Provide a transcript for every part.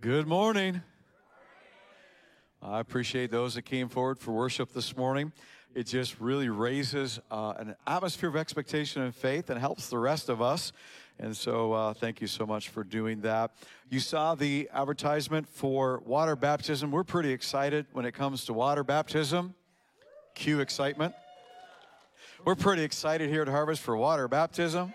Good morning. I appreciate those that came forward for worship this morning. It just really raises uh, an atmosphere of expectation and faith and helps the rest of us. And so, uh, thank you so much for doing that. You saw the advertisement for water baptism. We're pretty excited when it comes to water baptism. Cue excitement. We're pretty excited here at Harvest for water baptism.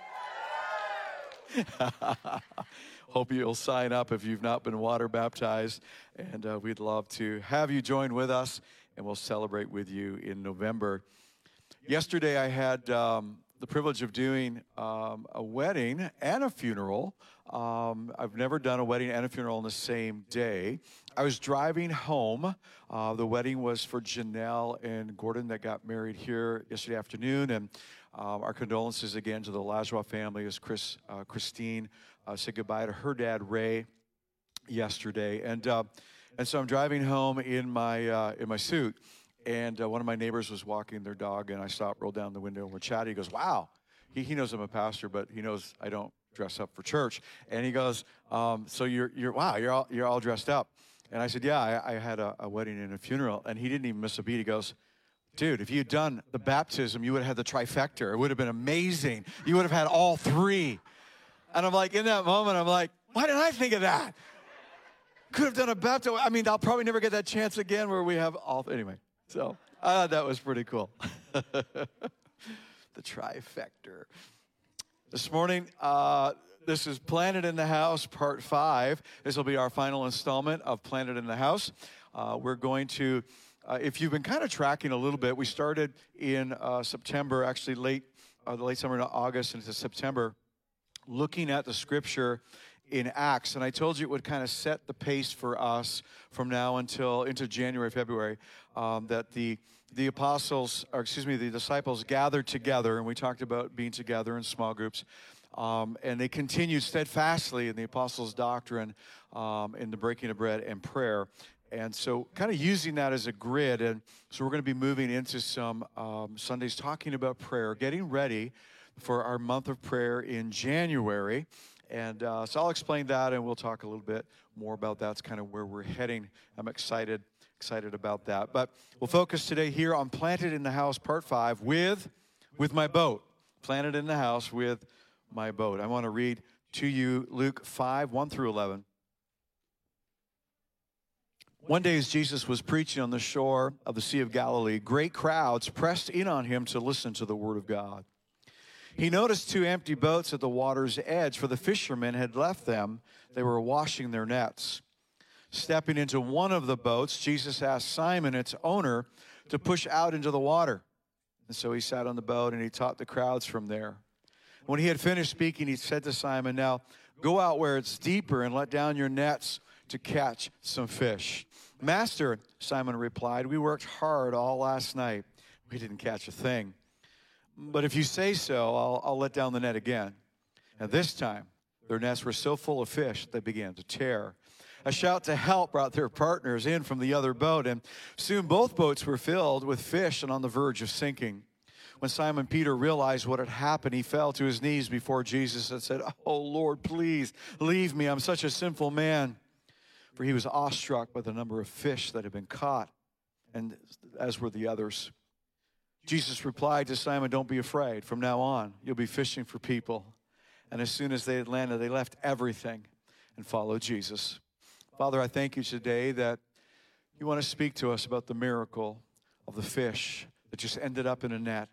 Hope you'll sign up if you've not been water baptized. And uh, we'd love to have you join with us, and we'll celebrate with you in November. Yesterday, I had um, the privilege of doing um, a wedding and a funeral. Um, I've never done a wedding and a funeral on the same day. I was driving home. Uh, the wedding was for Janelle and Gordon that got married here yesterday afternoon, and um, our condolences again to the Lajoie family as Chris, uh, Christine uh, said goodbye to her dad Ray yesterday, and uh, and so I'm driving home in my uh, in my suit, and uh, one of my neighbors was walking their dog, and I stopped, rolled down the window, and we're chatting. He goes, "Wow." He, he knows I'm a pastor, but he knows I don't dress up for church. And he goes, um, "So you're you're wow, you're all you're all dressed up." And I said, "Yeah, I, I had a, a wedding and a funeral." And he didn't even miss a beat. He goes, Dude, if you'd done the baptism, you would have had the trifecta. It would have been amazing. You would have had all three. And I'm like, in that moment, I'm like, why didn't I think of that? Could have done a baptism. I mean, I'll probably never get that chance again where we have all. Anyway, so I thought that was pretty cool. the trifecta. This morning, uh, this is Planted in the House, part five. This will be our final installment of Planted in the House. Uh, we're going to uh, if you've been kind of tracking a little bit, we started in uh, September, actually late, uh, the late summer to August into September, looking at the scripture in Acts, and I told you it would kind of set the pace for us from now until into January, February, um, that the the apostles, or excuse me, the disciples gathered together, and we talked about being together in small groups. Um, and they continued steadfastly in the apostles' doctrine, um, in the breaking of bread and prayer. And so, kind of using that as a grid. And so, we're going to be moving into some um, Sundays talking about prayer, getting ready for our month of prayer in January. And uh, so, I'll explain that and we'll talk a little bit more about that's kind of where we're heading. I'm excited, excited about that. But we'll focus today here on Planted in the House, part five, with, with my boat. Planted in the House with my boat. I want to read to you Luke 5 1 through 11. One day, as Jesus was preaching on the shore of the Sea of Galilee, great crowds pressed in on him to listen to the word of God. He noticed two empty boats at the water's edge, for the fishermen had left them. They were washing their nets. Stepping into one of the boats, Jesus asked Simon, its owner, to push out into the water. And so he sat on the boat and he taught the crowds from there. When he had finished speaking, he said to Simon, Now go out where it's deeper and let down your nets to catch some fish. Master, Simon replied, we worked hard all last night. We didn't catch a thing. But if you say so, I'll, I'll let down the net again. And this time, their nets were so full of fish they began to tear. A shout to help brought their partners in from the other boat, and soon both boats were filled with fish and on the verge of sinking. When Simon Peter realized what had happened, he fell to his knees before Jesus and said, Oh Lord, please leave me. I'm such a sinful man for he was awestruck by the number of fish that had been caught, and as were the others. Jesus replied to Simon, Don't be afraid. From now on, you'll be fishing for people. And as soon as they had landed, they left everything and followed Jesus. Father, I thank you today that you want to speak to us about the miracle of the fish that just ended up in a net.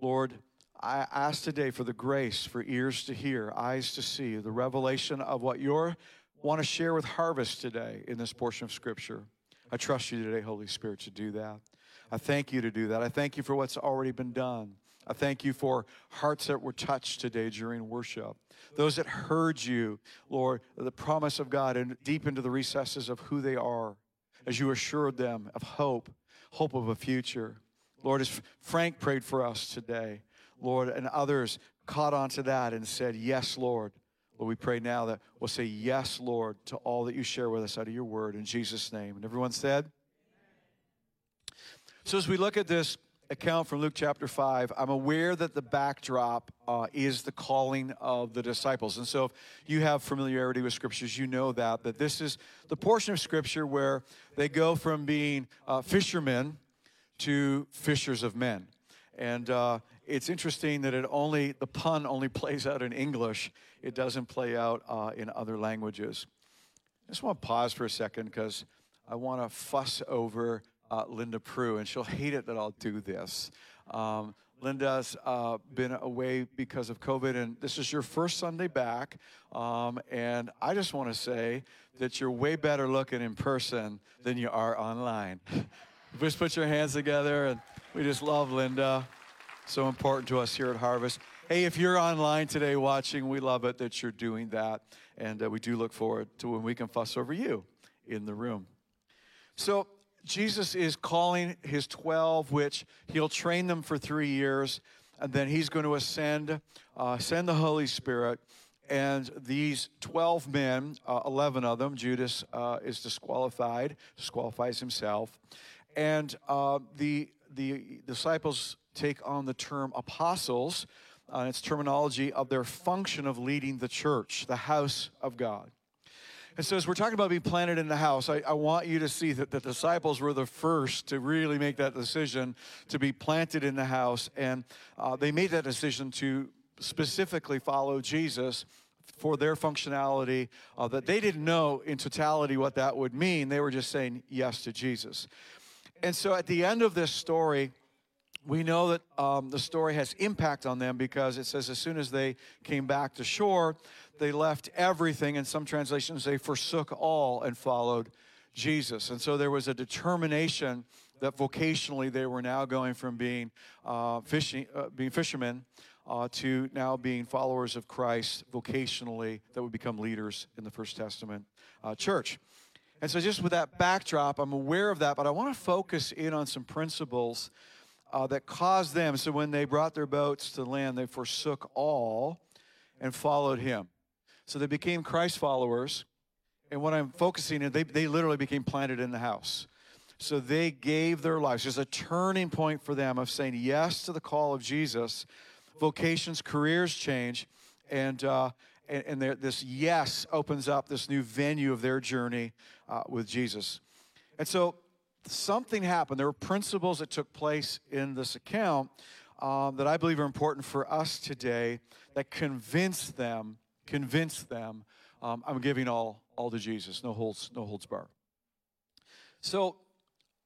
Lord, I ask today for the grace for ears to hear, eyes to see, the revelation of what your want to share with Harvest today in this portion of Scripture. I trust you today, Holy Spirit, to do that. I thank you to do that. I thank you for what's already been done. I thank you for hearts that were touched today during worship. Those that heard you, Lord, the promise of God and deep into the recesses of who they are as you assured them of hope, hope of a future. Lord, as Frank prayed for us today, Lord, and others caught onto that and said, Yes, Lord, Lord, we pray now that we'll say yes, Lord, to all that you share with us out of your word in Jesus' name. And everyone said, so as we look at this account from Luke chapter 5, I'm aware that the backdrop uh, is the calling of the disciples. And so if you have familiarity with scriptures, you know that, that this is the portion of scripture where they go from being uh, fishermen to fishers of men. And uh, it's interesting that it only, the pun only plays out in English. It doesn't play out uh, in other languages. I just want to pause for a second because I want to fuss over uh, Linda Prue, and she'll hate it that I'll do this. Um, Linda's uh, been away because of COVID, and this is your first Sunday back. Um, and I just want to say that you're way better looking in person than you are online. just put your hands together, and we just love Linda. So important to us here at Harvest. Hey, if you're online today watching, we love it that you're doing that. And uh, we do look forward to when we can fuss over you in the room. So, Jesus is calling his 12, which he'll train them for three years, and then he's going to ascend, uh, send the Holy Spirit. And these 12 men, uh, 11 of them, Judas uh, is disqualified, disqualifies himself. And uh, the, the disciples take on the term apostles, uh, its terminology of their function of leading the church, the house of God. And so, as we're talking about being planted in the house, I, I, want you to see that the disciples were the first to really make that decision to be planted in the house. And uh, they made that decision to specifically follow Jesus for their functionality uh, that they didn't know in totality what that would mean. They were just saying yes to Jesus. And so, at the end of this story, we know that um, the story has impact on them because it says as soon as they came back to shore, they left everything. In some translations, they forsook all and followed Jesus. And so there was a determination that vocationally they were now going from being uh, fishing, uh, being fishermen uh, to now being followers of Christ vocationally that would become leaders in the First Testament uh, church. And so, just with that backdrop, I'm aware of that, but I want to focus in on some principles uh, that caused them. So, when they brought their boats to land, they forsook all and followed him. So they became Christ followers. And what I'm focusing on, they, they literally became planted in the house. So they gave their lives. There's a turning point for them of saying yes to the call of Jesus. Vocations, careers change. And, uh, and, and this yes opens up this new venue of their journey uh, with Jesus. And so something happened. There were principles that took place in this account um, that I believe are important for us today that convinced them convince them um, I'm giving all, all to Jesus, no holds, no holds bar. So,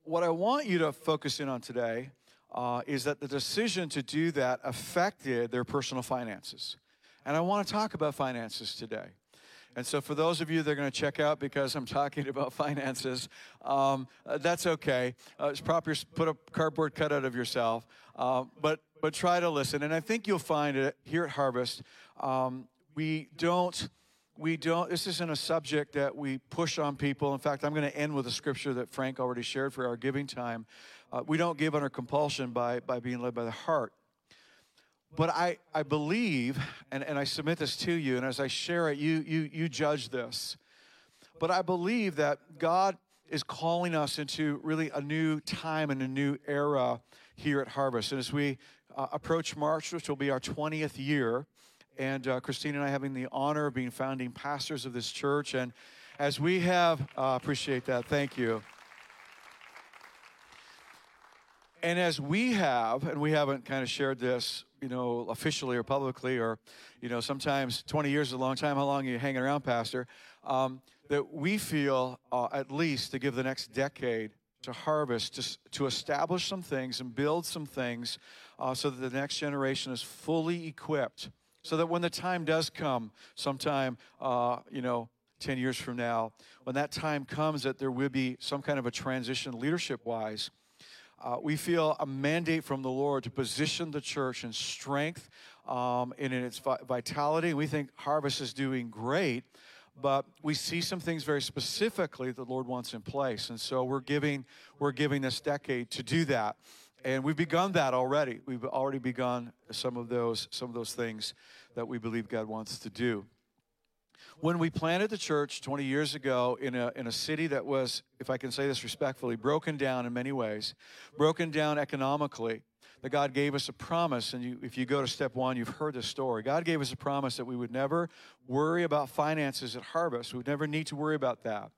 what I want you to focus in on today uh, is that the decision to do that affected their personal finances. And I want to talk about finances today. And so, for those of you that are going to check out because I'm talking about finances, um, uh, that's okay. Uh, it's proper. Put a cardboard cutout of yourself, uh, but but try to listen. And I think you'll find it here at Harvest. Um, we don't we don't this isn't a subject that we push on people in fact i'm going to end with a scripture that frank already shared for our giving time uh, we don't give under compulsion by by being led by the heart but i i believe and, and i submit this to you and as i share it you you you judge this but i believe that god is calling us into really a new time and a new era here at harvest and as we uh, approach march which will be our 20th year and uh, Christine and I having the honor of being founding pastors of this church. And as we have, uh, appreciate that, thank you. And as we have, and we haven't kind of shared this, you know, officially or publicly, or, you know, sometimes 20 years is a long time. How long are you hanging around, Pastor? Um, that we feel, uh, at least, to give the next decade to harvest, to, to establish some things and build some things uh, so that the next generation is fully equipped so that when the time does come, sometime, uh, you know, 10 years from now, when that time comes, that there will be some kind of a transition leadership wise. Uh, we feel a mandate from the Lord to position the church in strength um, and in its vitality. We think Harvest is doing great, but we see some things very specifically the Lord wants in place, and so we're giving we're giving this decade to do that. And we've begun that already. We've already begun some of those some of those things that we believe God wants to do. When we planted the church 20 years ago in a, in a city that was, if I can say this respectfully, broken down in many ways, broken down economically, that God gave us a promise. And you, if you go to step one, you've heard the story. God gave us a promise that we would never worry about finances at harvest. We would never need to worry about that.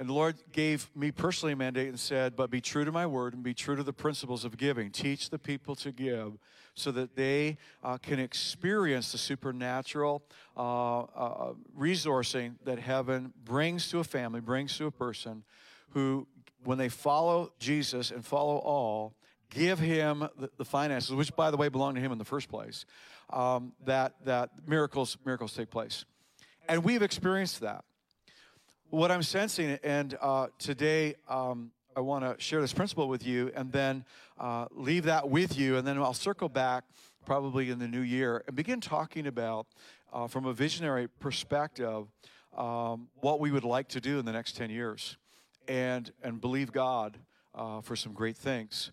And the Lord gave me personally a mandate and said, But be true to my word and be true to the principles of giving. Teach the people to give so that they uh, can experience the supernatural uh, uh, resourcing that heaven brings to a family, brings to a person who, when they follow Jesus and follow all, give him the, the finances, which, by the way, belong to him in the first place, um, that, that miracles, miracles take place. And we've experienced that what I'm sensing, and uh, today um, I want to share this principle with you and then uh, leave that with you, and then I'll circle back probably in the new year and begin talking about, uh, from a visionary perspective, um, what we would like to do in the next 10 years and, and believe God uh, for some great things.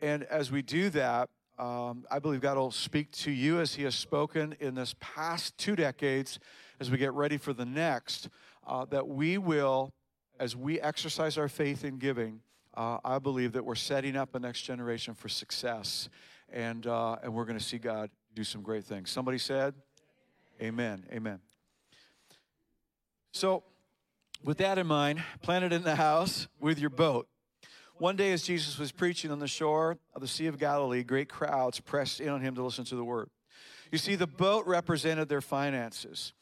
And as we do that, um, I believe God will speak to you as He has spoken in this past two decades as we get ready for the next uh, that we will, as we exercise our faith in giving, uh, I believe that we're setting up a next generation for success. And, uh, and we're going to see God do some great things. Somebody said, Amen. Amen. So, with that in mind, planted in the house with your boat. One day, as Jesus was preaching on the shore of the Sea of Galilee, great crowds pressed in on him to listen to the word. You see, the boat represented their finances.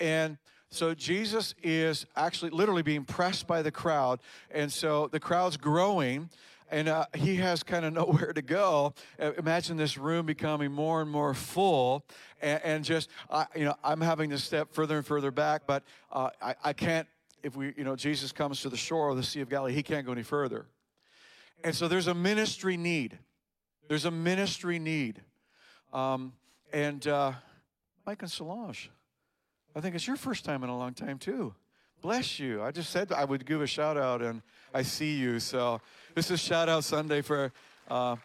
And so Jesus is actually literally being pressed by the crowd. And so the crowd's growing and uh, he has kind of nowhere to go. Uh, imagine this room becoming more and more full, and, and just you know, I'm having to step further and further back, but uh, I, I, can't. If we, you know, Jesus comes to the shore of the Sea of Galilee, he can't go any further, and so there's a ministry need. There's a ministry need, um, and uh, Mike and Solange. I think it's your first time in a long time, too. Bless you. I just said I would give a shout out, and I see you. So this is shout out Sunday for. Uh,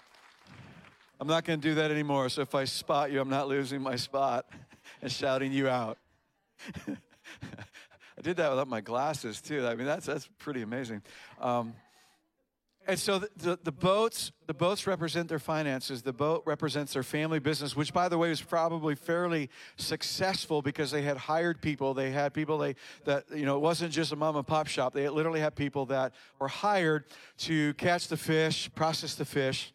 I'm not going to do that anymore. So if I spot you, I'm not losing my spot and shouting you out. I did that without my glasses too. I mean, that's that's pretty amazing. Um, and so the, the, the, boats, the boats represent their finances. The boat represents their family business, which, by the way, was probably fairly successful because they had hired people. They had people they that you know it wasn't just a mom and pop shop. They literally had people that were hired to catch the fish, process the fish.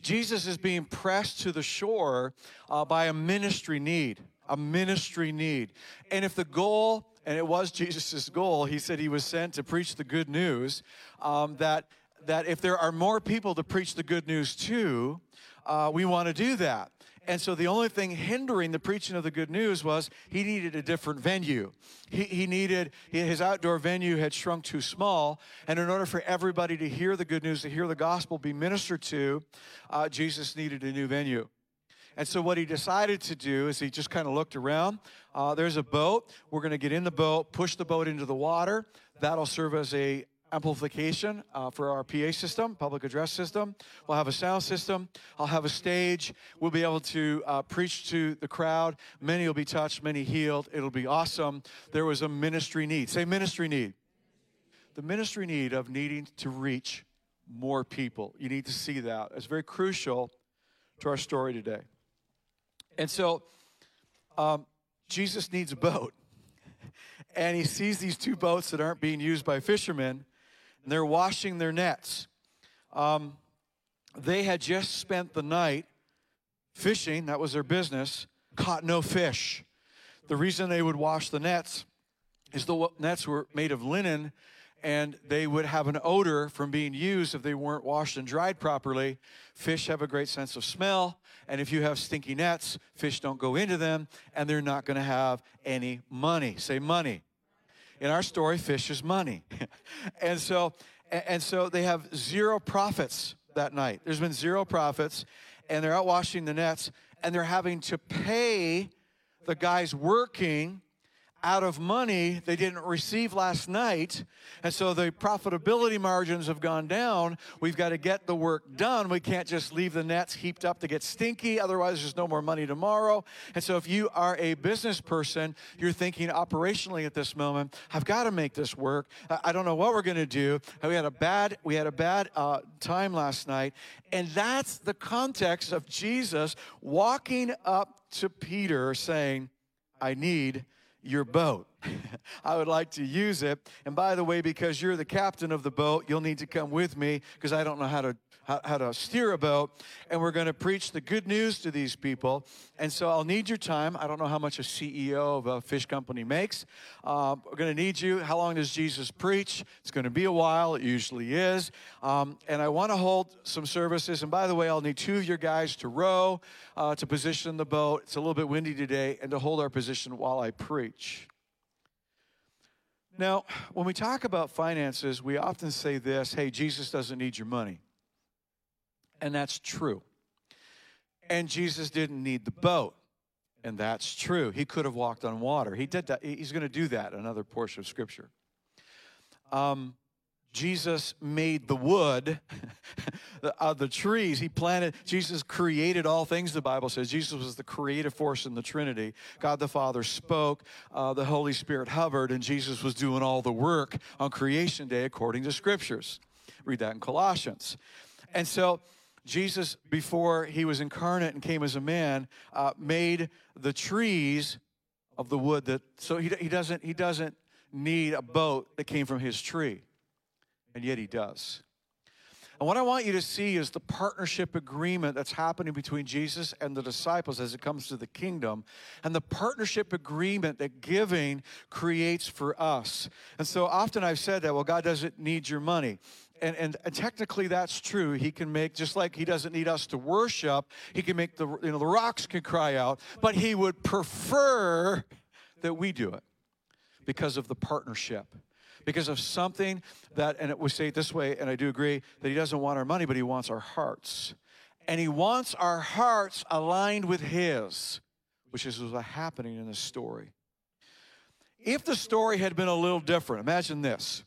Jesus is being pressed to the shore uh, by a ministry need, a ministry need. And if the goal and it was Jesus' goal. He said he was sent to preach the good news. Um, that that if there are more people to preach the good news to, uh, we want to do that. And so the only thing hindering the preaching of the good news was he needed a different venue. He, he needed, his outdoor venue had shrunk too small. And in order for everybody to hear the good news, to hear the gospel be ministered to, uh, Jesus needed a new venue. And so what he decided to do is he just kind of looked around. Uh, there's a boat. We're going to get in the boat, push the boat into the water. That'll serve as a amplification uh, for our PA system, public address system. We'll have a sound system. I'll have a stage. We'll be able to uh, preach to the crowd. Many will be touched, many healed. It'll be awesome. There was a ministry need. Say ministry need. The ministry need of needing to reach more people. You need to see that. It's very crucial to our story today. And so um, Jesus needs a boat. And he sees these two boats that aren't being used by fishermen, and they're washing their nets. Um, they had just spent the night fishing, that was their business, caught no fish. The reason they would wash the nets is the nets were made of linen and they would have an odor from being used if they weren't washed and dried properly. Fish have a great sense of smell, and if you have stinky nets, fish don't go into them, and they're not going to have any money. Say money. In our story, fish is money. and so and so they have zero profits that night. There's been zero profits, and they're out washing the nets, and they're having to pay the guys working out of money they didn't receive last night. And so the profitability margins have gone down. We've got to get the work done. We can't just leave the nets heaped up to get stinky. Otherwise, there's no more money tomorrow. And so if you are a business person, you're thinking operationally at this moment, I've got to make this work. I don't know what we're going to do. We had a bad, we had a bad uh, time last night. And that's the context of Jesus walking up to Peter saying, I need your boat. I would like to use it. And by the way, because you're the captain of the boat, you'll need to come with me because I don't know how to how, how to steer a boat, and we're going to preach the good news to these people. And so I'll need your time. I don't know how much a CEO of a fish company makes. Um, we're going to need you. How long does Jesus preach? It's going to be a while. It usually is. Um, and I want to hold some services. And by the way, I'll need two of your guys to row, uh, to position the boat. It's a little bit windy today, and to hold our position while I preach. Now, when we talk about finances, we often say this hey, Jesus doesn't need your money. And that's true. And Jesus didn't need the boat. And that's true. He could have walked on water. He did that. He's going to do that, another portion of Scripture. Um, Jesus made the wood, the, uh, the trees. He planted, Jesus created all things, the Bible says. Jesus was the creative force in the Trinity. God the Father spoke, uh, the Holy Spirit hovered, and Jesus was doing all the work on creation day according to scriptures. Read that in Colossians. And so, Jesus, before he was incarnate and came as a man, uh, made the trees of the wood that, so he, he, doesn't, he doesn't need a boat that came from his tree. And yet he does. And what I want you to see is the partnership agreement that's happening between Jesus and the disciples as it comes to the kingdom, and the partnership agreement that giving creates for us. And so often I've said that, well, God doesn't need your money and, and, technically that's true. He can make, just like he doesn't need us to worship, he can make the, you know, the rocks can cry out, but he would prefer that we do it because of the partnership. Because of something that, and it, we say it this way, and I do agree, that he doesn't want our money, but he wants our hearts. And he wants our hearts aligned with his, which is what's happening in this story. If the story had been a little different, imagine this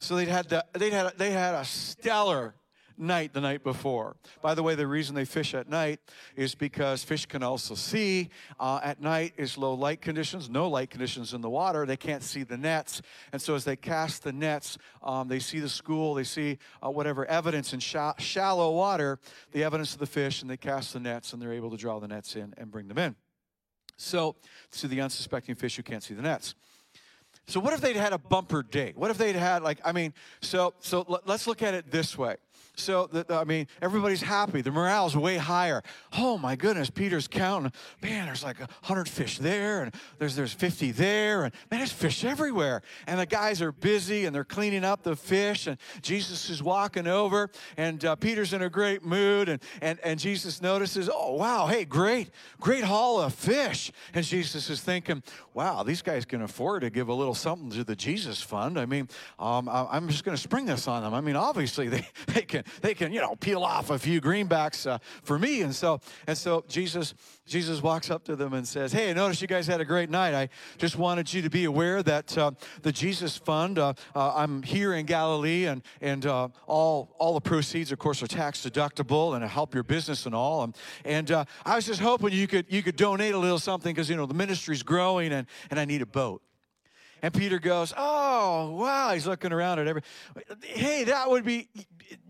so they'd had, the, they'd had, they had a stellar night the night before. By the way, the reason they fish at night is because fish can also see. Uh, at night is low light conditions, no light conditions in the water. They can't see the nets. And so as they cast the nets, um, they see the school, they see uh, whatever evidence in sh- shallow water, the evidence of the fish, and they cast the nets and they're able to draw the nets in and bring them in. So, to the unsuspecting fish who can't see the nets. So what if they'd had a bumper date? What if they'd had like I mean, so so let's look at it this way. So, I mean, everybody's happy. The morale's way higher. Oh my goodness, Peter's counting. Man, there's like hundred fish there, and there's there's 50 there, and man, there's fish everywhere. And the guys are busy and they're cleaning up the fish, and Jesus is walking over, and uh, Peter's in a great mood, and and and Jesus notices, oh wow, hey, great, great haul of fish. And Jesus is thinking, wow, these guys can afford to give a little something to the Jesus Fund. I mean, um, I'm just going to spring this on them. I mean, obviously they they can they can you know peel off a few greenbacks uh, for me. And so and so jesus jesus walks up to them and says hey notice you guys had a great night. I just wanted you to be aware that uh, the jesus fund uh, uh i'm here in galilee and and uh, all all the proceeds of course are tax deductible and help your business and all. And, and uh, i was just hoping you could you could donate a little something because you know the ministry's growing and and i need a boat and Peter goes, Oh, wow. He's looking around at every. Hey, that would be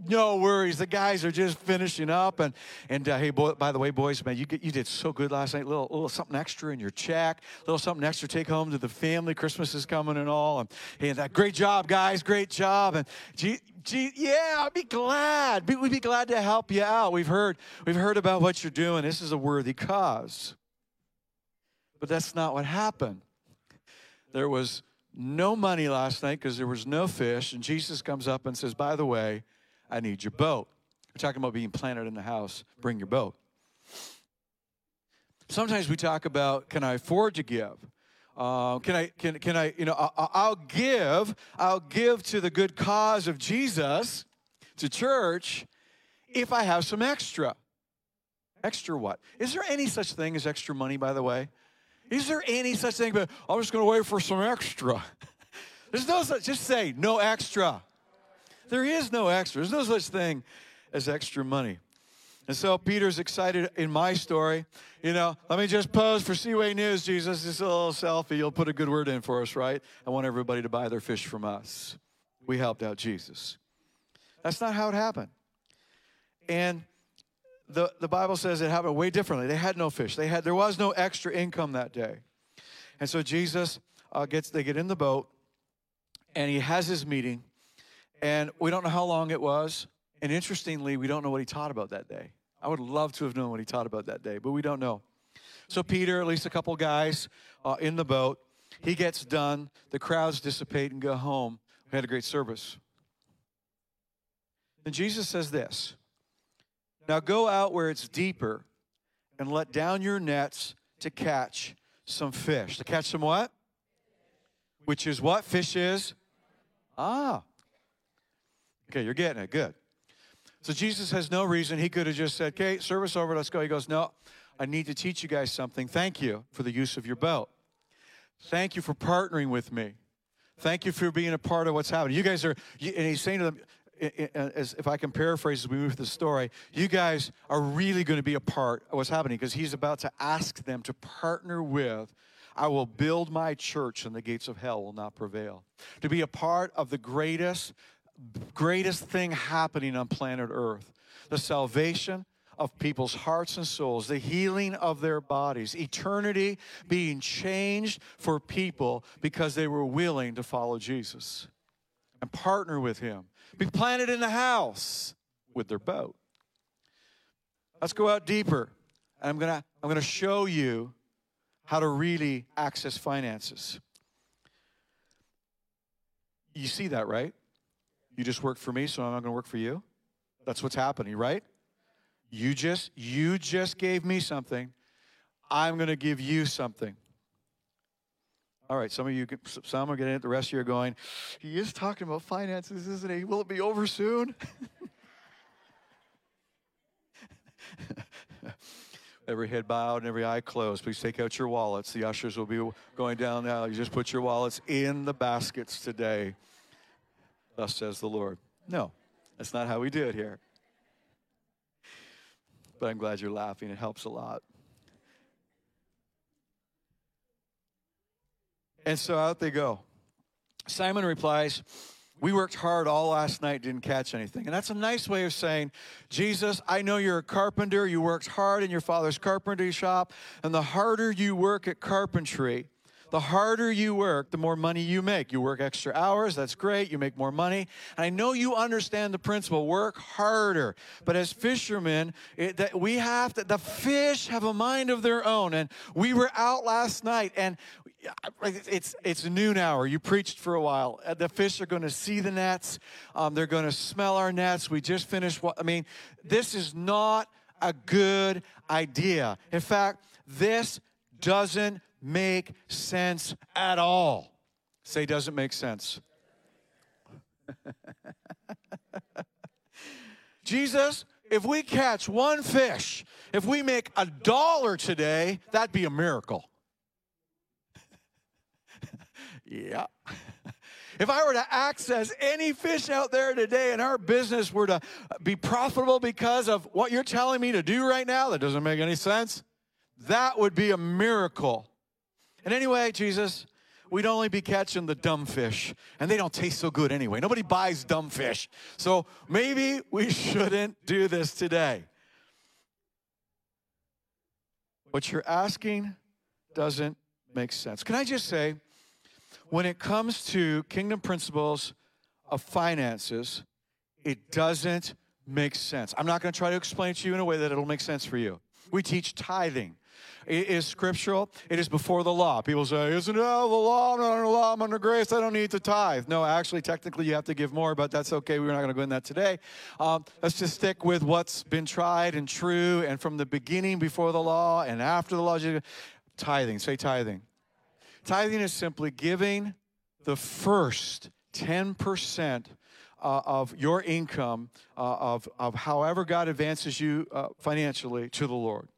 no worries. The guys are just finishing up. And, and uh, hey, boy, by the way, boys, man, you, get, you did so good last night. A little, little something extra in your check, a little something extra to take home to the family. Christmas is coming and all. And, and that great job, guys. Great job. And gee, gee, yeah, I'd be glad. We'd be glad to help you out. We've heard, we've heard about what you're doing. This is a worthy cause. But that's not what happened. There was no money last night because there was no fish. And Jesus comes up and says, By the way, I need your boat. We're talking about being planted in the house. Bring your boat. Sometimes we talk about, Can I afford to give? Uh, can I, can, can I, you know, I'll give, I'll give to the good cause of Jesus, to church, if I have some extra. Extra what? Is there any such thing as extra money, by the way? Is there any such thing, but I'm just going to wait for some extra? There's no such, just say no extra. There is no extra. There's no such thing as extra money. And so Peter's excited in my story. You know, let me just pose for Seaway News, Jesus. Just a little selfie. You'll put a good word in for us, right? I want everybody to buy their fish from us. We helped out Jesus. That's not how it happened. And the, the Bible says it happened way differently. They had no fish. They had there was no extra income that day. And so Jesus uh, gets they get in the boat and he has his meeting. And we don't know how long it was. And interestingly, we don't know what he taught about that day. I would love to have known what he taught about that day, but we don't know. So Peter, at least a couple guys uh, in the boat, he gets done. The crowds dissipate and go home. We had a great service. Then Jesus says this Now go out where it's deeper and let down your nets to catch some fish. To catch some what? Which is what fish is? Ah. Okay, you're getting it. Good. So Jesus has no reason. He could have just said, okay, service over, let's go. He goes, no, I need to teach you guys something. Thank you for the use of your boat. Thank you for partnering with me. Thank you for being a part of what's happening. You guys are, and he's saying to them, Uh, as if I can paraphrase as we move the story, you guys are really going to be a part of what's happening because he's about to ask them to partner with. I will build my church and the gates of hell will not prevail. To be a part of the greatest, greatest thing happening on planet Earth the salvation of people's hearts and souls, the healing of their bodies, eternity being changed for people because they were willing to follow Jesus and partner with Him be planted in the house with their boat. Let's go out deeper. And I'm gonna, I'm gonna show you how to really access finances. You see that, right? You just worked for me, so I'm not gonna work for you. That's what's happening, right? You just you just gave me something. I'm going to give you something. All right, some of you, some are getting it. The rest of you are going, he is talking about finances, isn't he? Will it be over soon? every head bowed and every eye closed. Please take out your wallets. The ushers will be going down now. You just put your wallets in the baskets today. Thus says the Lord. No, that's not how we do it here. But I'm glad you're laughing. It helps a lot. And so out they go. Simon replies, We worked hard all last night, didn't catch anything. And that's a nice way of saying, Jesus, I know you're a carpenter. You worked hard in your father's carpentry shop. And the harder you work at carpentry, the harder you work, the more money you make. You work extra hours, that's great, you make more money. And I know you understand the principle work harder. But as fishermen, it, that we have to, the fish have a mind of their own. And we were out last night and it's it's noon hour. You preached for a while. Uh, the fish are going to see the nets. Um, they're going to smell our nets. We just finished. What I mean, this is not a good idea. In fact, this doesn't make sense at all. Say, doesn't make sense. Jesus, if we catch one fish, if we make a dollar today, that'd be a miracle. yeah. If I were to access any fish out there today and our business were to be profitable because of what you're telling me to do right now, that doesn't make any sense. That would be a miracle. And anyway, Jesus, we'd only be catching the dumb fish, and they don't taste so good anyway. Nobody buys dumb fish. So maybe we shouldn't do this today. What you're asking doesn't make sense. Can I just say, when it comes to kingdom principles of finances, it doesn't make sense. I'm not going to try to explain it to you in a way that it'll make sense for you. We teach tithing. It is scriptural. It is before the law. People say, Isn't it oh, the law? I'm not under law. I'm under grace. I don't need to tithe. No, actually, technically, you have to give more, but that's okay. We're not going to go in that today. Um, let's just stick with what's been tried and true, and from the beginning before the law and after the law. Tithing. Say tithing. Tithing is simply giving the first 10% uh, of your income, uh, of, of however God advances you uh, financially to the Lord.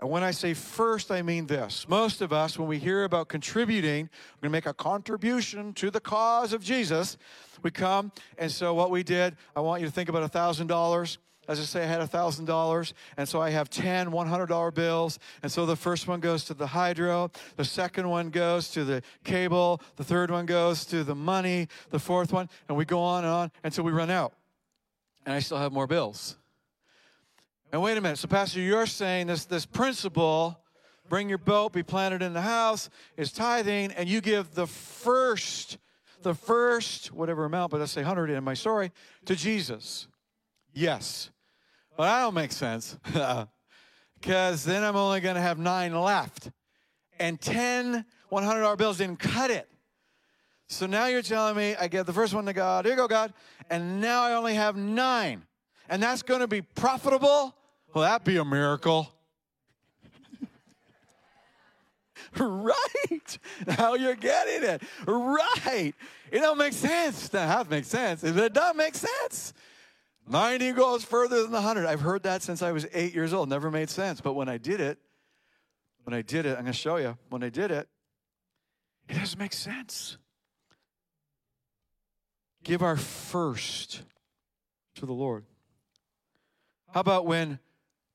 And when I say first, I mean this. Most of us, when we hear about contributing, we're going to make a contribution to the cause of Jesus, we come. And so, what we did, I want you to think about $1,000. As I say, I had $1,000, and so I have 10 $100 bills. And so the first one goes to the hydro, the second one goes to the cable, the third one goes to the money, the fourth one, and we go on and on until we run out. And I still have more bills. And wait a minute. So, Pastor, you're saying this, this principle bring your boat, be planted in the house, is tithing, and you give the first, the first, whatever amount, but let's say 100 in my story, to Jesus. Yes. But that don't make sense. Because then I'm only going to have nine left. And 10 $100 bills didn't cut it. So now you're telling me I give the first one to God. Here you go, God. And now I only have nine. And that's going to be profitable? Well, that'd be a miracle. right. Now you're getting it. Right. It don't make sense. That half makes sense. It doesn't make sense. 90 goes further than the 100. I've heard that since I was eight years old. Never made sense. But when I did it, when I did it, I'm going to show you. When I did it, it doesn't make sense. Give our first to the Lord. How about when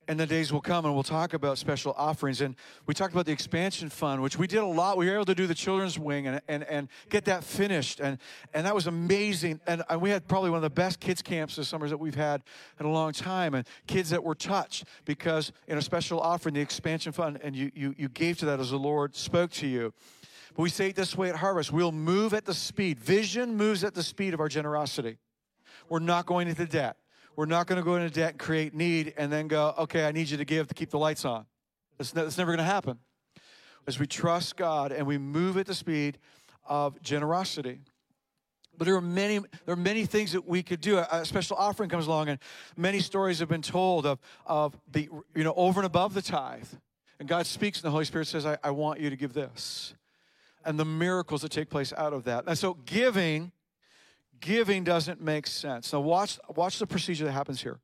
and the days will come and we'll talk about special offerings. And we talked about the expansion fund which we did a lot. We were able to do the children's wing and, and, and get that finished. And, and that was amazing. And, and we had probably one of the best kids camps this summer that we've had in a long time and kids that were touched because in a special offering the expansion fund and you, you, you gave to that as the lord spoke to you. But we say it this way at harvest we'll move at the speed vision moves at the speed of our generosity. We're not going into debt we're not going to go into debt and create need and then go, okay, I need you to give to keep the lights on. That's, that's never going to happen. As we trust God and we move at the speed of generosity. But there are many, there are many things that we could do. A, special offering comes along, and many stories have been told of, of the, you know, over and above the tithe. And God speaks, and the Holy Spirit says, I, I want you to give this. And the miracles that take place out of that. And so giving giving doesn't make sense. Now, watch, watch the procedure that happens here.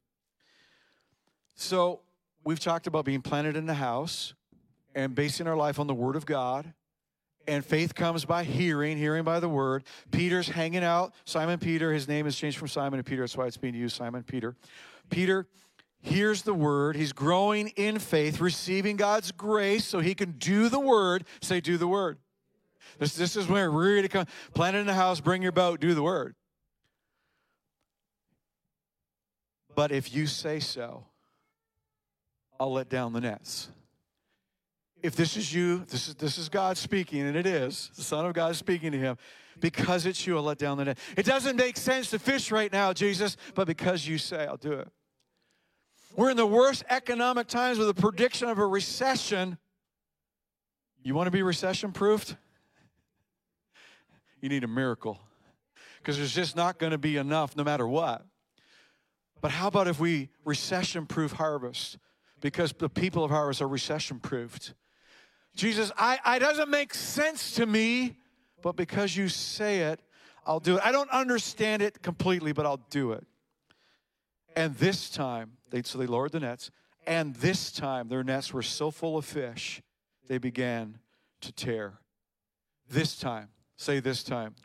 So, we've talked about being planted in the house and basing our life on the Word of God. And faith comes by hearing, hearing by the Word. Peter's hanging out. Simon Peter, his name is changed from Simon to Peter. That's why it's being used, Simon Peter. Peter hears the Word. He's growing in faith, receiving God's grace so he can do the Word. Say, do the Word. This, this is where we're really come. Planted in the house, bring your boat, do the Word. But if you say so, I'll let down the nets. If this is you, this is, this is God speaking, and it is, the Son of God speaking to him, because it's you, I'll let down the net. It doesn't make sense to fish right now, Jesus, but because you say, I'll do it. We're in the worst economic times with a prediction of a recession. You want to be recession proofed? You need a miracle because there's just not going to be enough no matter what. But how about if we recession proof harvest? Because the people of harvest are recession proofed. Jesus, I, I doesn't make sense to me, but because you say it, I'll do it. I don't understand it completely, but I'll do it. And this time, they, so they lowered the nets, and this time their nets were so full of fish, they began to tear. This time, say this time.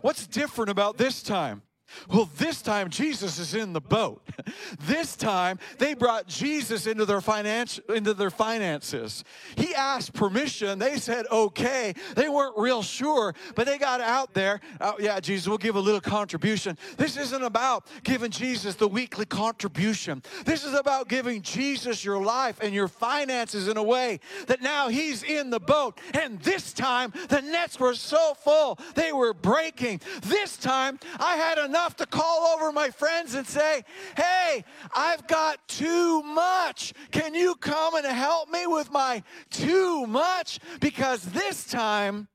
What's different about this time? Well, this time Jesus is in the boat. This time they brought Jesus into their finance into their finances. He asked permission. They said okay. They weren't real sure, but they got out there. Oh, yeah, Jesus, we'll give a little contribution. This isn't about giving Jesus the weekly contribution. This is about giving Jesus your life and your finances in a way that now he's in the boat. And this time the nets were so full they were breaking. This time I had enough enough to call over my friends and say, Hey, I've got too much. Can you come and help me with my too much? Because this time,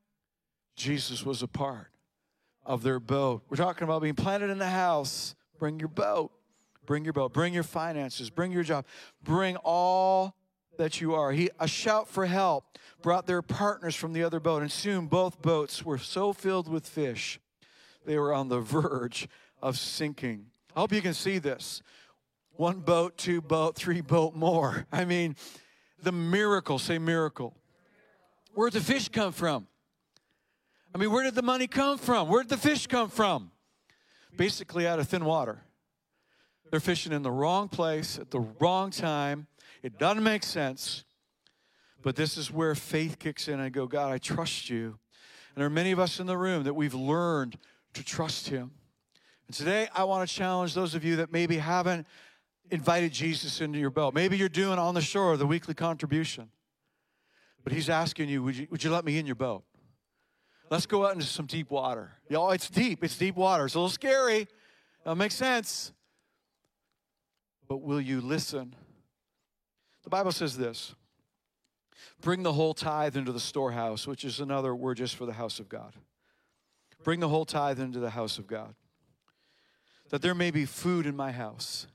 Jesus was a part of their boat. We're talking about being planted in the house. Bring your boat. Bring your boat. Bring your finances. Bring your job. Bring all that you are. He, a shout for help brought their partners from the other boat, and soon both boats were so filled with fish they were on the verge of sinking. I hope you can see this. One boat, two boat, three boat more. I mean, The miracle, say miracle. Where'd the fish come from? I mean, where did the money come from? Where did the fish come from? Basically, out of thin water. They're fishing in the wrong place at the wrong time. It doesn't make sense. But this is where faith kicks in. I go, God, I trust you. And there are many of us in the room that we've learned to trust Him. And today, I want to challenge those of you that maybe haven't invited Jesus into your boat. Maybe you're doing on the shore the weekly contribution. But He's asking you, would you, would you let me in your boat? Let's go out into some deep water. Y'all, it's deep. It's deep water. It's a little scary. That makes sense. But will you listen? The Bible says this Bring the whole tithe into the storehouse, which is another word just for the house of God. Bring the whole tithe into the house of God, that there may be food in my house.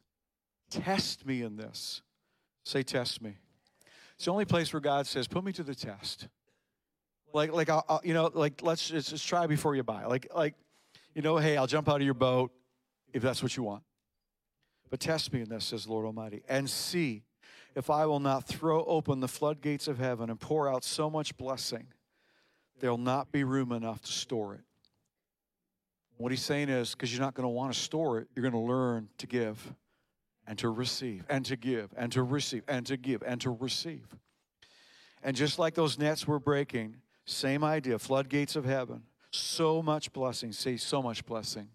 Test me in this. Say, test me. It's the only place where God says, put me to the test. Like, like, I'll, I'll, you know, like, let's just, just try before you buy. Like, like, you know, hey, I'll jump out of your boat if that's what you want. But test me in this, says Lord Almighty, and see if I will not throw open the floodgates of heaven and pour out so much blessing, there'll not be room enough to store it. What he's saying is, because you're not going to want to store it, you're going to learn to give and to receive and to give and to receive and to give and to receive. And just like those nets were breaking, same idea, floodgates of heaven, so much blessing, See, so much blessing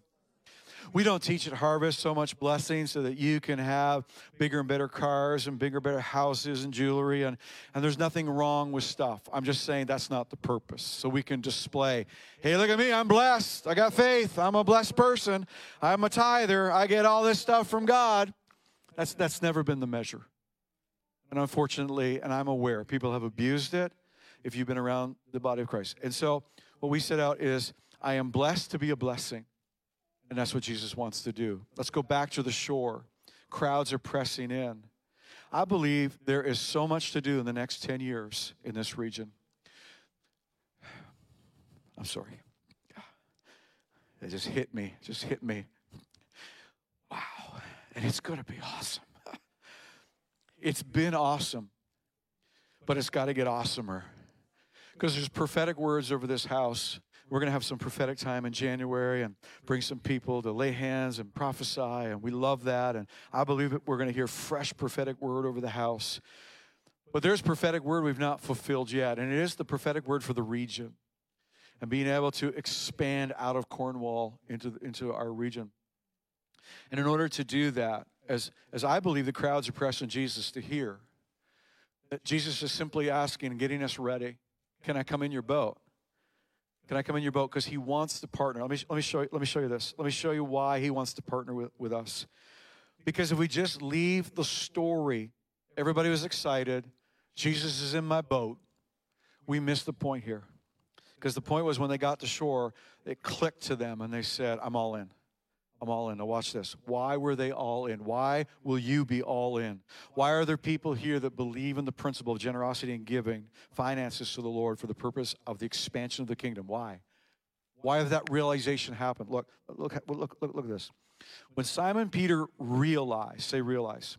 we don't teach at Harvest so much blessing so that you can have bigger and better cars and bigger, better houses and jewelry. And, and there's nothing wrong with stuff. I'm just saying that's not the purpose. So we can display, hey, look at me. I'm blessed. I got faith. I'm a blessed person. I'm a tither. I get all this stuff from God. That's, that's never been the measure. And unfortunately, and I'm aware, people have abused it if you've been around the body of Christ. And so what we set out is I am blessed to be a blessing. And that's what Jesus wants to do. Let's go back to the shore. Crowds are pressing in. I believe there is so much to do in the next 10 years in this region. I'm sorry. It just hit me, just hit me. Wow. And it's going to be awesome. It's been awesome, but it's got to get awesomer. Because there's prophetic words over this house we're going to have some prophetic time in January and bring some people to lay hands and prophesy. And we love that. And I believe that we're going to hear fresh prophetic word over the house. But there's prophetic word we've not fulfilled yet. And it is the prophetic word for the region and being able to expand out of Cornwall into, into our region. And in order to do that, as, as I believe the crowds are pressing Jesus to hear, that Jesus is simply asking and getting us ready. Can I come in your boat? Can I come in your boat? Because he wants to partner. Let me, let, me show you, let me show you this. Let me show you why he wants to partner with, with us. Because if we just leave the story, everybody was excited, Jesus is in my boat, we missed the point here. Because the point was when they got to shore, it clicked to them and they said, I'm all in. I'm all in. Now, watch this. Why were they all in? Why will you be all in? Why are there people here that believe in the principle of generosity and giving finances to the Lord for the purpose of the expansion of the kingdom? Why? Why did that realization happened? Look, look, look, look, look at this. When Simon Peter realized, say realize,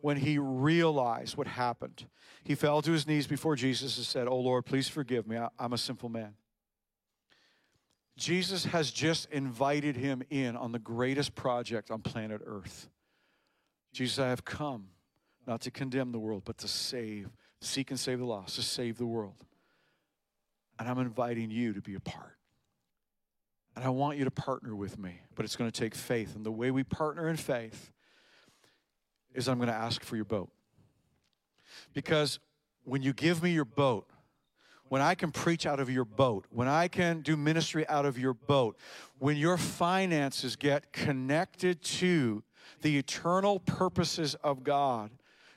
when he realized what happened, he fell to his knees before Jesus and said, Oh Lord, please forgive me. I'm a sinful man. Jesus has just invited him in on the greatest project on planet Earth. Jesus, I have come not to condemn the world, but to save, seek and save the lost, to save the world. And I'm inviting you to be a part. And I want you to partner with me, but it's going to take faith. And the way we partner in faith is I'm going to ask for your boat. Because when you give me your boat, when I can preach out of your boat, when I can do ministry out of your boat, when your finances get connected to the eternal purposes of God,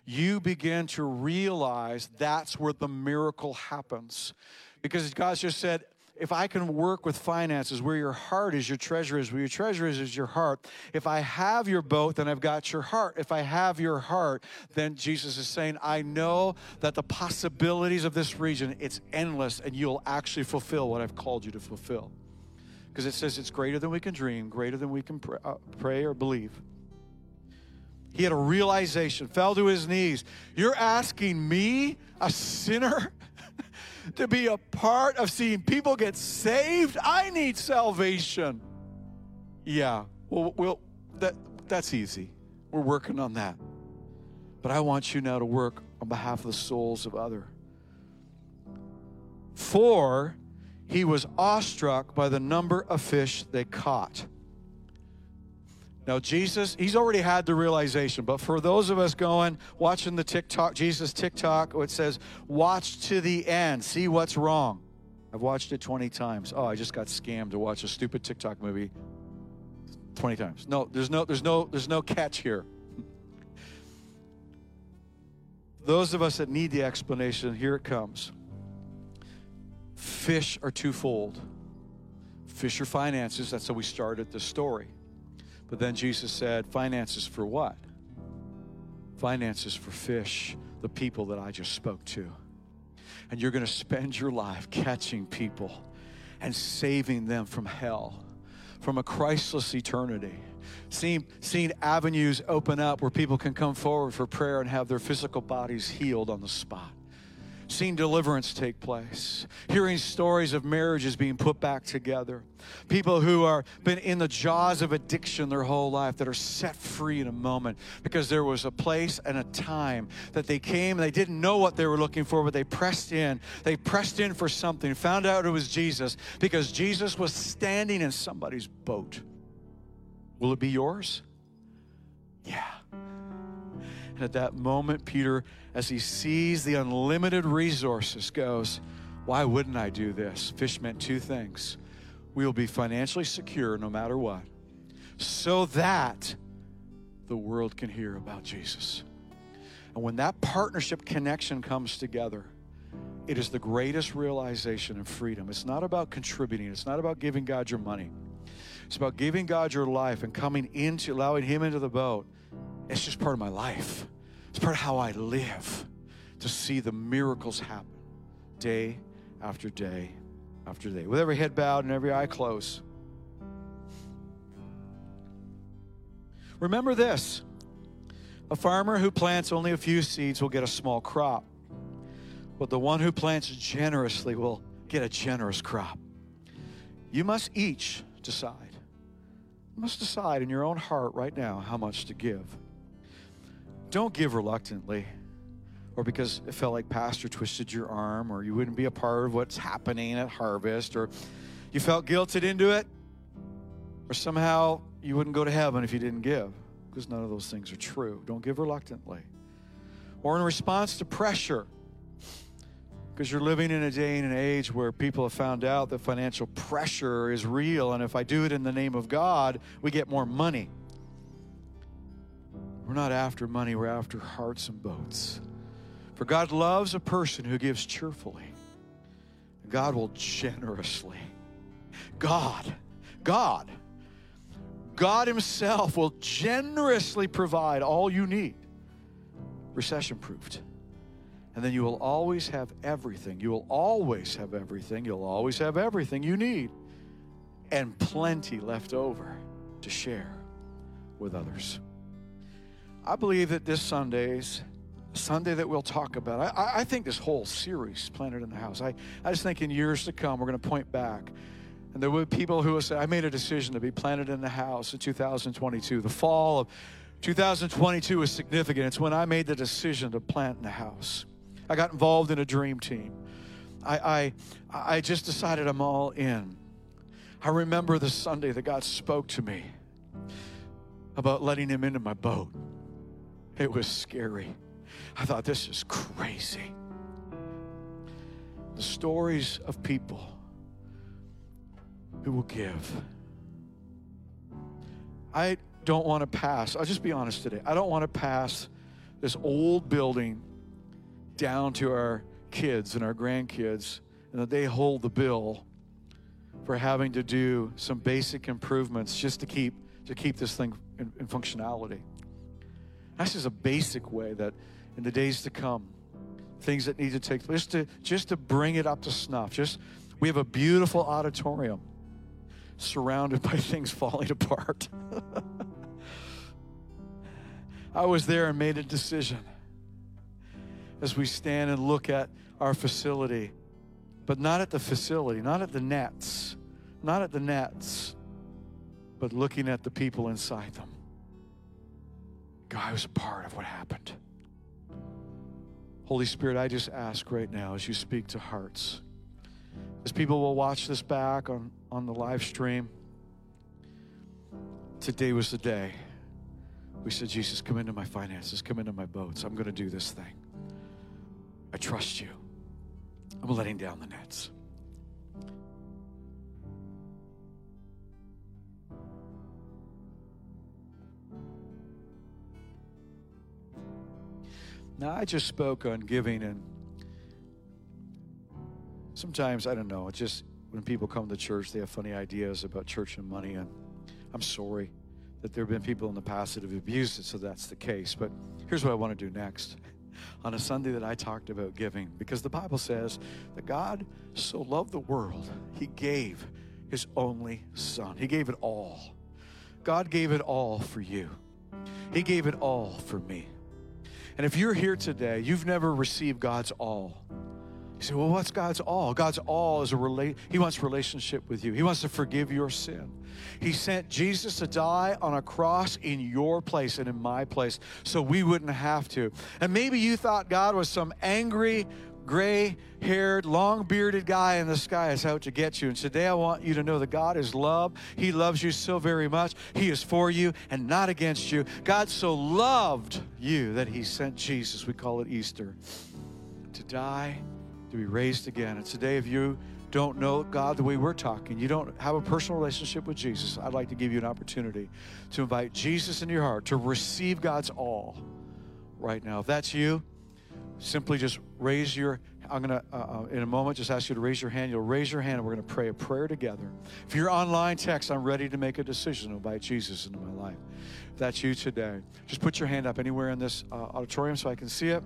you begin to realize that's where the miracle happens. Because God just said, if I can work with finances, where your heart is, your treasure is, where your treasure is, is your heart. If I have your boat, then I've got your heart. If I have your heart, then Jesus is saying, I know that the possibilities of this region, it's endless, and you'll actually fulfill what I've called you to fulfill. Because it says it's greater than we can dream, greater than we can pray, uh, pray or believe. He had a realization, fell to his knees. You're asking me, a sinner, to be a part of seeing people get saved? I need salvation. Yeah, well, well that, that's easy. We're working on that. But I want you now to work on behalf of the souls of other. For he was awestruck by the number of fish they caught. Now, Jesus, he's already had the realization, but for those of us going, watching the TikTok, Jesus TikTok, it says, watch to the end, see what's wrong. I've watched it 20 times. Oh, I just got scammed to watch a stupid TikTok movie 20 times. No, there's no, there's no, there's no catch here. Those of us that need the explanation, here it comes. Fish are twofold. Fish are finances. That's how we started the story. But then Jesus said, Finances for what? Finances for fish, the people that I just spoke to. And you're going to spend your life catching people and saving them from hell, from a Christless eternity. Seeing, seeing avenues open up where people can come forward for prayer and have their physical bodies healed on the spot seeing deliverance take place, hearing stories of marriages being put back together, people who are been in the jaws of addiction their whole life that are set free in a moment because there was a place and a time that they came and they didn't know what they were looking for but they pressed in. They pressed in for something found out it was Jesus because Jesus was standing in somebody's boat. Will it be yours? Yeah. And at that moment, Peter, as he sees the unlimited resources, goes, Why wouldn't I do this? Fish meant two things. We will be financially secure no matter what, so that the world can hear about Jesus. And when that partnership connection comes together, it is the greatest realization of freedom. It's not about contributing, it's not about giving God your money. It's about giving God your life and coming into, allowing Him into the boat it's just part of my life. It's part of how I live to see the miracles happen day after day after day. With every head bowed and every eye closed. Remember this a farmer who plants only a few seeds will get a small crop, but the one who plants generously will get a generous crop. You must each decide. You must decide in your own heart right now how much to give. Don't give reluctantly or because it felt like pastor twisted your arm or you wouldn't be a part of what's happening at harvest or you felt guilted into it or somehow you wouldn't go to heaven if you didn't give because none of those things are true. Don't give reluctantly. Or in response to pressure because you're living in a day and an age where people have found out that financial pressure is real and if i do it in the name of god we get more money we're not after money, we're after hearts and boats. For God loves a person who gives cheerfully. God will generously. God, God, God Himself will generously provide all you need, recession proofed. And then you will always have everything. You will always have everything. You'll always have everything you need and plenty left over to share with others. I believe that this Sunday's Sunday that we'll talk about. I, I think this whole series, Planted in the House, I, I just think in years to come, we're going to point back. And there be people who will say, I made a decision to be planted in the house in 2022. The fall of 2022 is significant. It's when I made the decision to plant in the house. I got involved in a dream team. I, I, I just decided I'm all in. I remember the Sunday that God spoke to me about letting him into my boat. It was scary. I thought, this is crazy. The stories of people who will give. I don't want to pass, I'll just be honest today. I don't want to pass this old building down to our kids and our grandkids and that they hold the bill for having to do some basic improvements just to keep to keep this thing in, in functionality. That's just a basic way that in the days to come, things that need to take place, just to, just to bring it up to snuff. Just we have a beautiful auditorium surrounded by things falling apart. I was there and made a decision as we stand and look at our facility, but not at the facility, not at the nets, not at the nets, but looking at the people inside them. God was a part of what happened. Holy Spirit, I just ask right now as you speak to hearts, as people will watch this back on, on the live stream, today was the day we said, Jesus, come into my finances, come into my boats. I'm going to do this thing. I trust you. I'm letting down the nets. Now, I just spoke on giving, and sometimes, I don't know, it's just when people come to church, they have funny ideas about church and money, and I'm sorry that there have been people in the past that have abused it, so that's the case. But here's what I want to do next. On a Sunday that I talked about giving, because the Bible says that God so loved the world, He gave His only Son. He gave it all. God gave it all for you, He gave it all for me. And if you're here today, you've never received God's all. You say, well, what's God's all? God's all is a relate. He wants relationship with you. He wants to forgive your sin. He sent Jesus to die on a cross in your place and in my place so we wouldn't have to. And maybe you thought God was some angry, gray haired, long bearded guy in the sky is out to get you. And today I want you to know that God is love. He loves you so very much. He is for you and not against you. God so loved you that He sent Jesus, we call it Easter, to die, to be raised again. And today, if you don't know God the way we're talking, you don't have a personal relationship with Jesus, I'd like to give you an opportunity to invite Jesus into your heart, to receive God's all right now. If that's you, simply just raise your i'm going to uh, uh, in a moment just ask you to raise your hand. You'll raise your hand and we're going to pray a prayer together. If you're online text i'm ready to make a decision to invite jesus into my life. If that's you today just put your hand up anywhere in this uh, auditorium so i can see it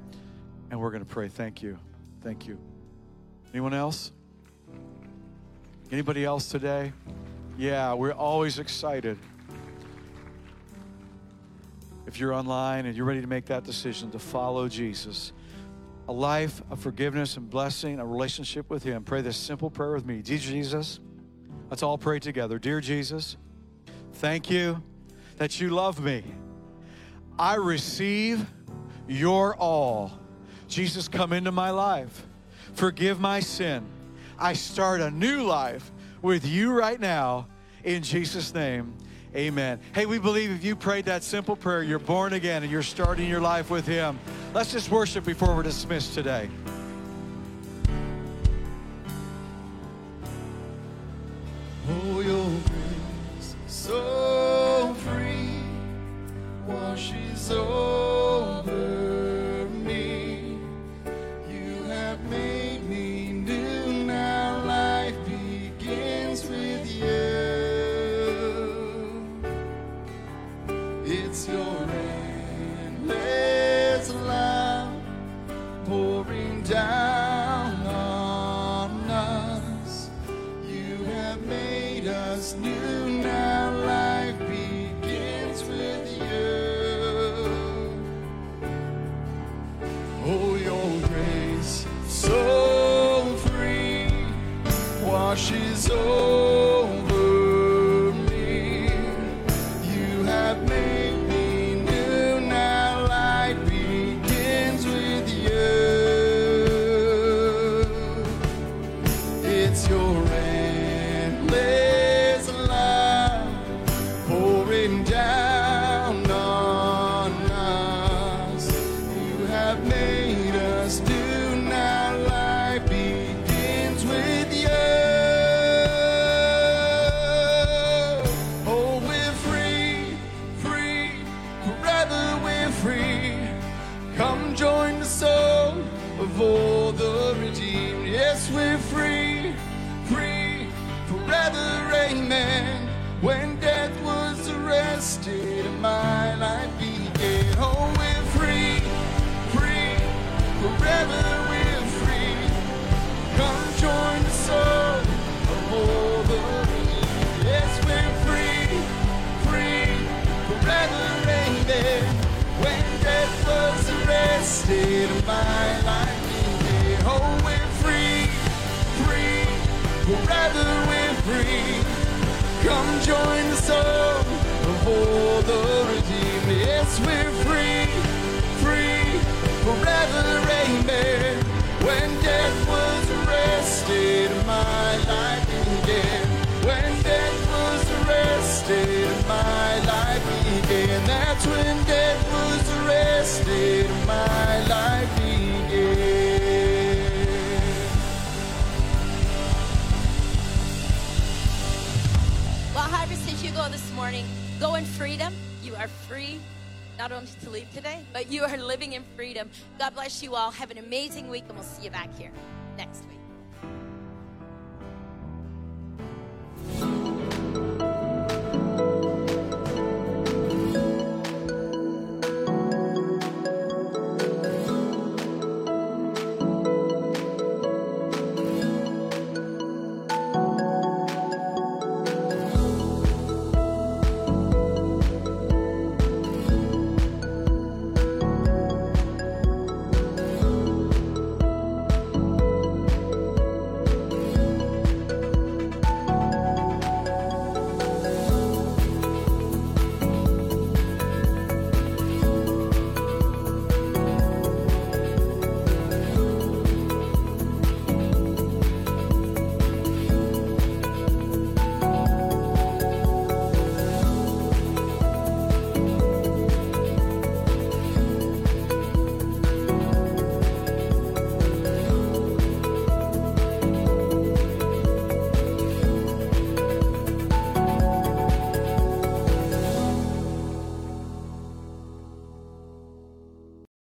and we're going to pray. Thank you. Thank you. Anyone else? Anybody else today? Yeah we're always excited. If you're online and you're ready to make that decision to follow jesus a life of forgiveness and blessing, a relationship with Him, pray this simple prayer with me. Dear Jesus, let's all pray together. Dear Jesus, thank you that you love me. I receive your all. Jesus, come into my life. Forgive my sin. I start a new life with you right now in Jesus' name. Amen. Hey, we believe if you prayed that simple prayer, you're born again and you're starting your life with Him. Let's just worship before we're dismissed today. Morning, go in freedom. You are free, not only to leave today, but you are living in freedom. God bless you all. Have an amazing week, and we'll see you back here next week.